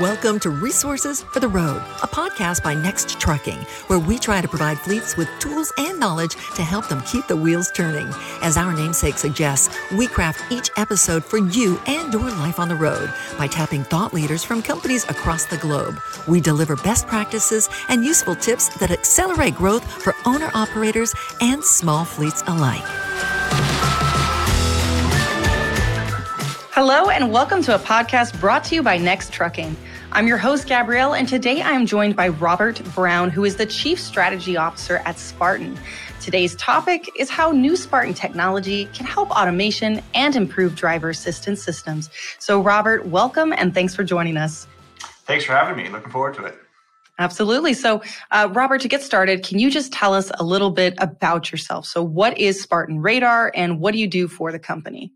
Welcome to Resources for the Road, a podcast by Next Trucking, where we try to provide fleets with tools and knowledge to help them keep the wheels turning. As our namesake suggests, we craft each episode for you and your life on the road by tapping thought leaders from companies across the globe. We deliver best practices and useful tips that accelerate growth for owner operators and small fleets alike. Hello, and welcome to a podcast brought to you by Next Trucking. I'm your host, Gabrielle, and today I am joined by Robert Brown, who is the Chief Strategy Officer at Spartan. Today's topic is how new Spartan technology can help automation and improve driver assistance systems. So, Robert, welcome and thanks for joining us. Thanks for having me. Looking forward to it. Absolutely. So, uh, Robert, to get started, can you just tell us a little bit about yourself? So, what is Spartan Radar and what do you do for the company?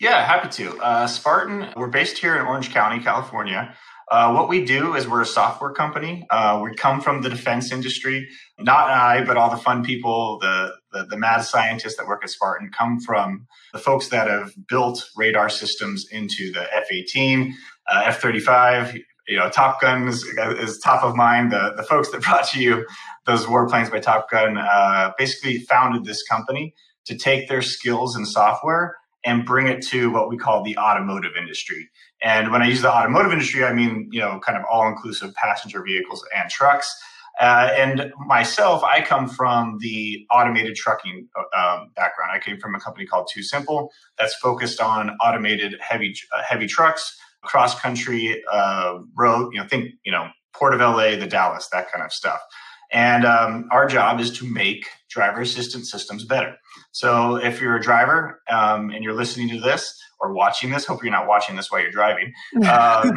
Yeah, happy to. Uh, Spartan, we're based here in Orange County, California. Uh, what we do is we're a software company. Uh, we come from the defense industry. Not I, but all the fun people, the, the, the mad scientists that work at Spartan come from the folks that have built radar systems into the F-18, uh, F-35. You know, Top Gun is, is, top of mind. The, the folks that brought you those warplanes by Top Gun uh, basically founded this company to take their skills in software and bring it to what we call the automotive industry. And when I use the automotive industry, I mean, you know, kind of all inclusive passenger vehicles and trucks. Uh, and myself, I come from the automated trucking um, background. I came from a company called TuSimple that's focused on automated heavy uh, heavy trucks, cross country uh, road. You know, think you know Port of LA, the Dallas, that kind of stuff. And um, our job is to make driver assistance systems better. So if you're a driver um, and you're listening to this or watching this, hope you're not watching this while you're driving. Um,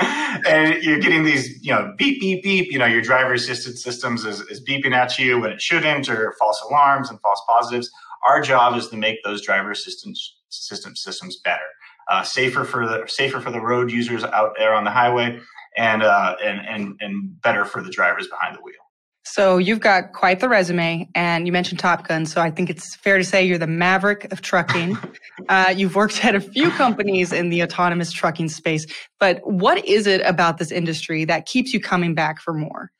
and you're getting these, you know, beep, beep, beep, you know, your driver assistance systems is, is beeping at you when it shouldn't, or false alarms and false positives. Our job is to make those driver assistance system systems better, uh, safer for the safer for the road users out there on the highway, and uh, and and and better for the drivers behind the wheel. So you've got quite the resume, and you mentioned Top Gun. So I think it's fair to say you're the maverick of trucking. uh, you've worked at a few companies in the autonomous trucking space, but what is it about this industry that keeps you coming back for more?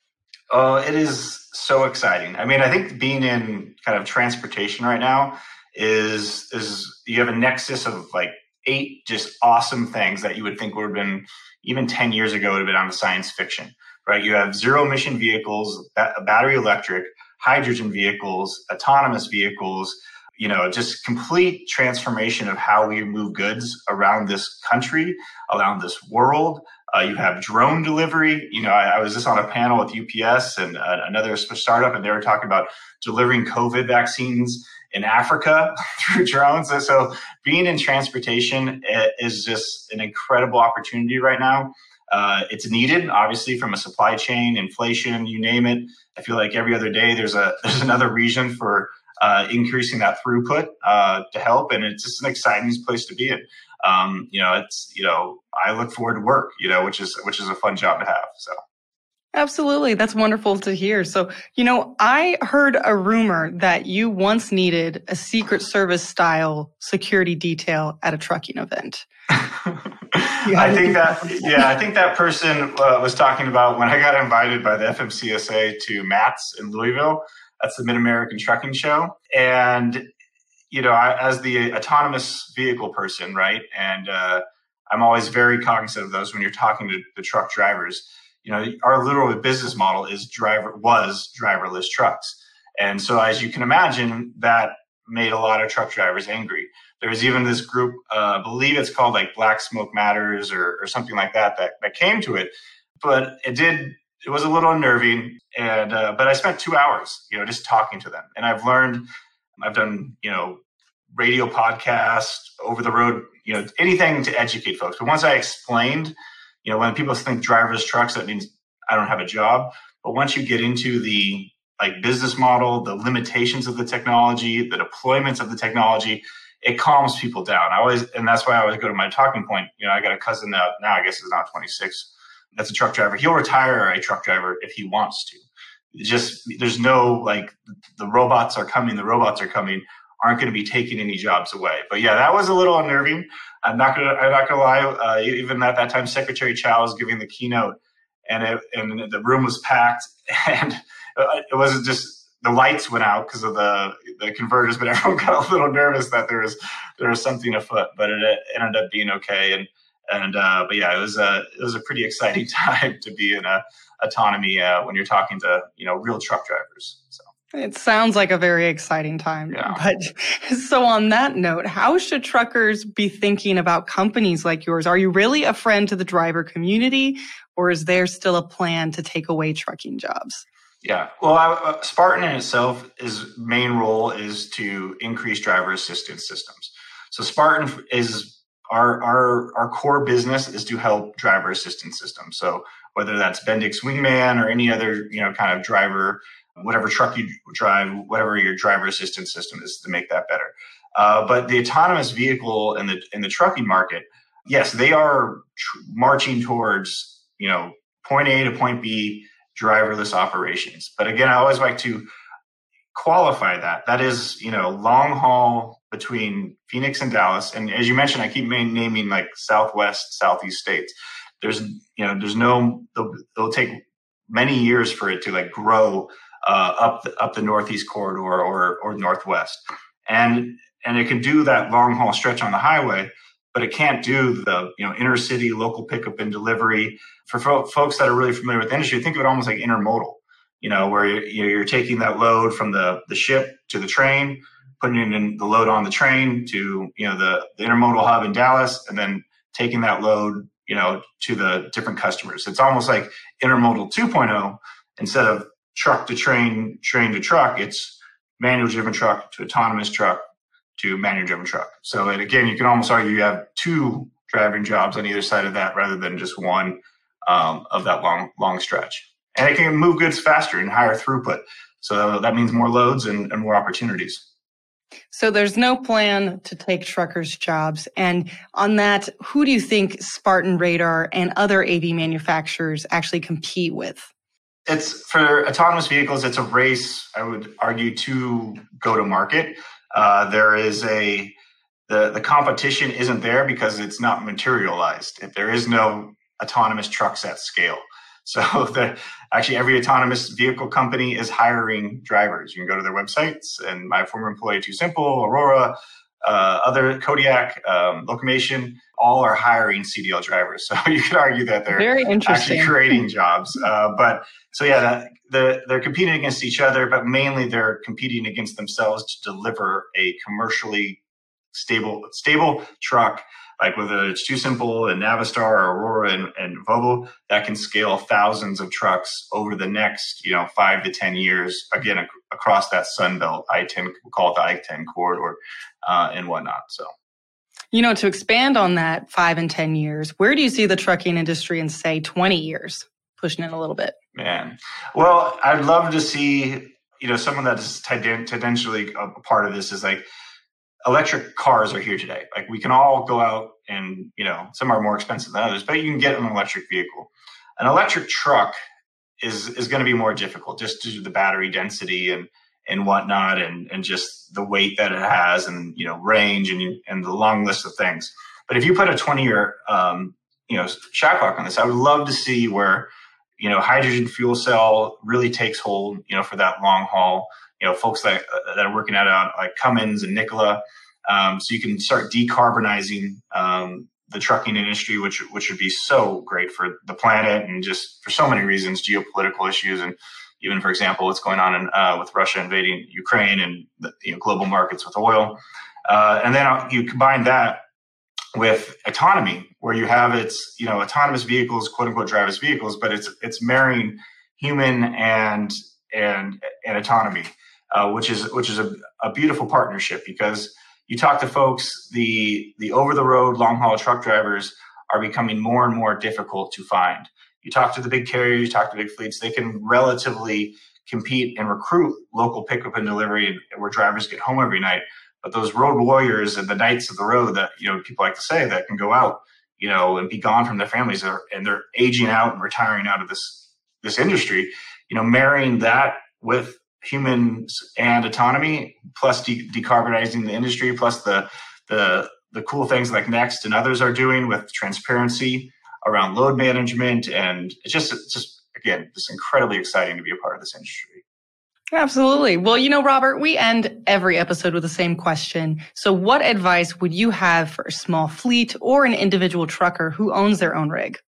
Oh, it is so exciting. I mean, I think being in kind of transportation right now is is you have a nexus of like eight just awesome things that you would think would have been even 10 years ago would have been on the science fiction right? You have zero emission vehicles, battery electric, hydrogen vehicles, autonomous vehicles, you know, just complete transformation of how we move goods around this country, around this world. Uh, you have drone delivery. You know, I, I, was just on a panel with UPS and uh, another startup, and they were talking about delivering COVID vaccines in Africa through drones. So, being in transportation eh, is just an incredible opportunity right now. Uh, it's needed, obviously, from a supply chain, inflation, you name it. I feel like every other day there's a there's another reason for uh, increasing that throughput uh, to help, and it's just an exciting place to be in. Um, you know, it's you know I look forward to work, you know, which is which is a fun job to have. So. Absolutely. That's wonderful to hear. So, you know, I heard a rumor that you once needed a Secret Service style security detail at a trucking event. I think that, yeah, I think that person uh, was talking about when I got invited by the FMCSA to MATS in Louisville. That's the Mid American Trucking Show. And, you know, I, as the autonomous vehicle person, right? And uh, I'm always very cognizant of those when you're talking to the truck drivers. You know, our literal business model is driver was driverless trucks. And so, as you can imagine, that made a lot of truck drivers angry. There was even this group, uh, I believe it's called like Black Smoke Matters or, or something like that, that, that came to it. But it did, it was a little unnerving. And, uh, but I spent two hours, you know, just talking to them. And I've learned, I've done, you know, radio podcast, over the road, you know, anything to educate folks. But once I explained, you know, when people think driverless trucks, that means I don't have a job. But once you get into the like business model, the limitations of the technology, the deployments of the technology, it calms people down. I always, and that's why I always go to my talking point. You know, I got a cousin that now I guess is not 26. That's a truck driver. He'll retire a truck driver if he wants to. It's just there's no like the robots are coming. The robots are coming. aren't going to be taking any jobs away. But yeah, that was a little unnerving. I'm not gonna I'm not gonna lie. Uh, even at that time, Secretary Chao was giving the keynote, and it, and the room was packed, and it wasn't just the lights went out because of the the converters, but everyone got a little nervous that there was there was something afoot. But it, it ended up being okay, and and uh, but yeah, it was a it was a pretty exciting time to be in a autonomy uh, when you're talking to you know real truck drivers. So. It sounds like a very exciting time. Yeah. But so on that note, how should truckers be thinking about companies like yours? Are you really a friend to the driver community or is there still a plan to take away trucking jobs? Yeah. Well, I, uh, Spartan in itself, is main role is to increase driver assistance systems. So Spartan is our our our core business is to help driver assistance systems. So whether that's Bendix Wingman or any other you know kind of driver whatever truck you drive, whatever your driver assistance system is to make that better. Uh, but the autonomous vehicle and the in the trucking market, yes, they are tr- marching towards you know point A to point B driverless operations. But again, I always like to qualify that. That is you know long haul between Phoenix and Dallas, and as you mentioned, I keep naming like Southwest, Southeast states. There's you know there's no it'll, it'll take many years for it to like grow uh, up the, up the northeast corridor or or northwest, and and it can do that long haul stretch on the highway, but it can't do the you know inner city local pickup and delivery. For fo- folks that are really familiar with the industry, think of it almost like intermodal. You know, where you're, you're taking that load from the the ship to the train, putting it in the load on the train to you know the, the intermodal hub in Dallas, and then taking that load you know to the different customers. It's almost like intermodal 2.0 instead of truck to train, train to truck. It's manual driven truck to autonomous truck to manual driven truck. So and again, you can almost argue you have two driving jobs on either side of that rather than just one um, of that long long stretch. And it can move goods faster and higher throughput. So that means more loads and, and more opportunities. So there's no plan to take truckers' jobs. And on that, who do you think Spartan Radar and other AV manufacturers actually compete with? it's for autonomous vehicles. It's a race. I would argue to go to market. Uh, there is a the the competition isn't there because it's not materialized. If there is no autonomous trucks at scale, so the actually every autonomous vehicle company is hiring drivers. You can go to their websites, and my former employee, TuSimple, Aurora, uh, other Kodiak, um, Locomation, all are hiring CDL drivers. So you could argue that they're Very interesting. actually creating jobs. Uh, but so yeah, that, the, they're competing against each other, but mainly they're competing against themselves to deliver a commercially stable stable truck like whether it's TuSimple and Navistar or Aurora and, and Volvo that can scale thousands of trucks over the next, you know, five to 10 years, again, ac- across that Sun Belt, I-10, we call it the I-10 corridor uh, and whatnot. So. You know, to expand on that five and 10 years, where do you see the trucking industry in, say, 20 years? Pushing it a little bit. Man. Well, I'd love to see, you know, someone that is tendentially a part of this is like, electric cars are here today. Like we can all go out and, you know, some are more expensive than others, but you can get an electric vehicle. An electric truck is is going to be more difficult just due to the battery density and and whatnot and and just the weight that it has and you know range and and the long list of things. But if you put a 20 year um, you know shot on this, I would love to see where you know hydrogen fuel cell really takes hold you know for that long haul you know folks that that are working at it like Cummins and Nikola. Um, so you can start decarbonizing um, the trucking industry, which which would be so great for the planet and just for so many reasons, geopolitical issues, and even for example, what's going on in, uh, with Russia invading Ukraine and the you know, global markets with oil. Uh, and then you combine that with autonomy, where you have its you know autonomous vehicles, quote unquote driverless vehicles, but it's it's marrying human and and and autonomy uh, which is which is a, a beautiful partnership because you talk to folks, the the over the road long haul truck drivers are becoming more and more difficult to find. You talk to the big carriers, you talk to big fleets, they can relatively compete and recruit local pickup and delivery where drivers get home every night. But those road warriors and the knights of the road that you know people like to say that can go out, you know, and be gone from their families are, and they're aging out and retiring out of this this industry. You know, marrying that with humans and autonomy, plus de- decarbonizing the industry, plus the the the cool things like Next and others are doing with transparency around load management, and it's just it's just again, just incredibly exciting to be a part of this industry. Absolutely. Well, you know, Robert, we end every episode with the same question. So, what advice would you have for a small fleet or an individual trucker who owns their own rig?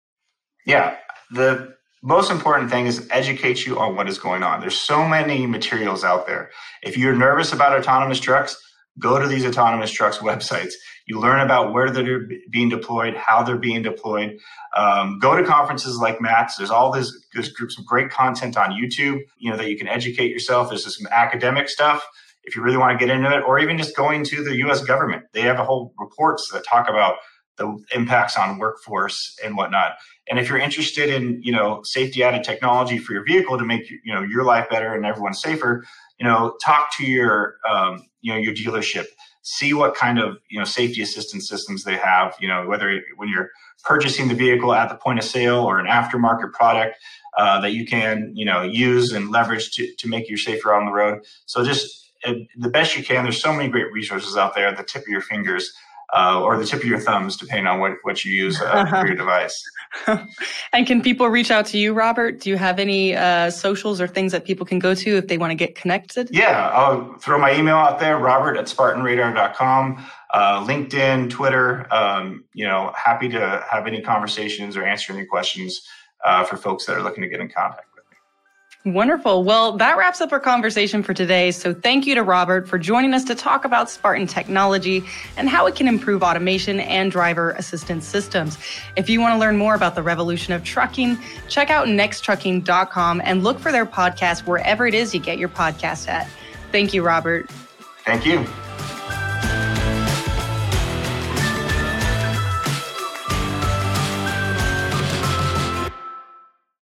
Yeah, the most important thing is educate you on what is going on. There's so many materials out there. If you're nervous about autonomous trucks, go to these autonomous trucks websites. You learn about where they're being deployed, how they're being deployed. Um, go to conferences like MATS. There's all this there's some great content on YouTube. You know that you can educate yourself. There's some academic stuff if you really want to get into it, or even just going to the U.S. government. They have a whole reports that talk about the impacts on workforce and whatnot. And if you're interested in, you know, safety added technology for your vehicle to make, you know, your life better and everyone safer, you know, talk to your, um, you know, your dealership. See what kind of you know safety assistance systems they have you know whether when you're purchasing the vehicle at the point of sale or an aftermarket product uh, that you can you know use and leverage to, to make you safer on the road. So just uh, the best you can. There's so many great resources out there at the tip of your fingers uh, or the tip of your thumbs depending on what, what you use uh, for your device and can people reach out to you, Robert? Do you have any uh, socials or things that people can go to if they want to get connected? Yeah, I'll throw my email out there, robert at spartanradar.com, uh, LinkedIn, Twitter. Um, you know, happy to have any conversations or answer any questions uh, for folks that are looking to get in contact. Wonderful. Well, that wraps up our conversation for today. So thank you to Robert for joining us to talk about Spartan technology and how it can improve automation and driver assistance systems. If you want to learn more about the revolution of trucking, check out nexttrucking.com and look for their podcast wherever it is you get your podcast at. Thank you, Robert. Thank you.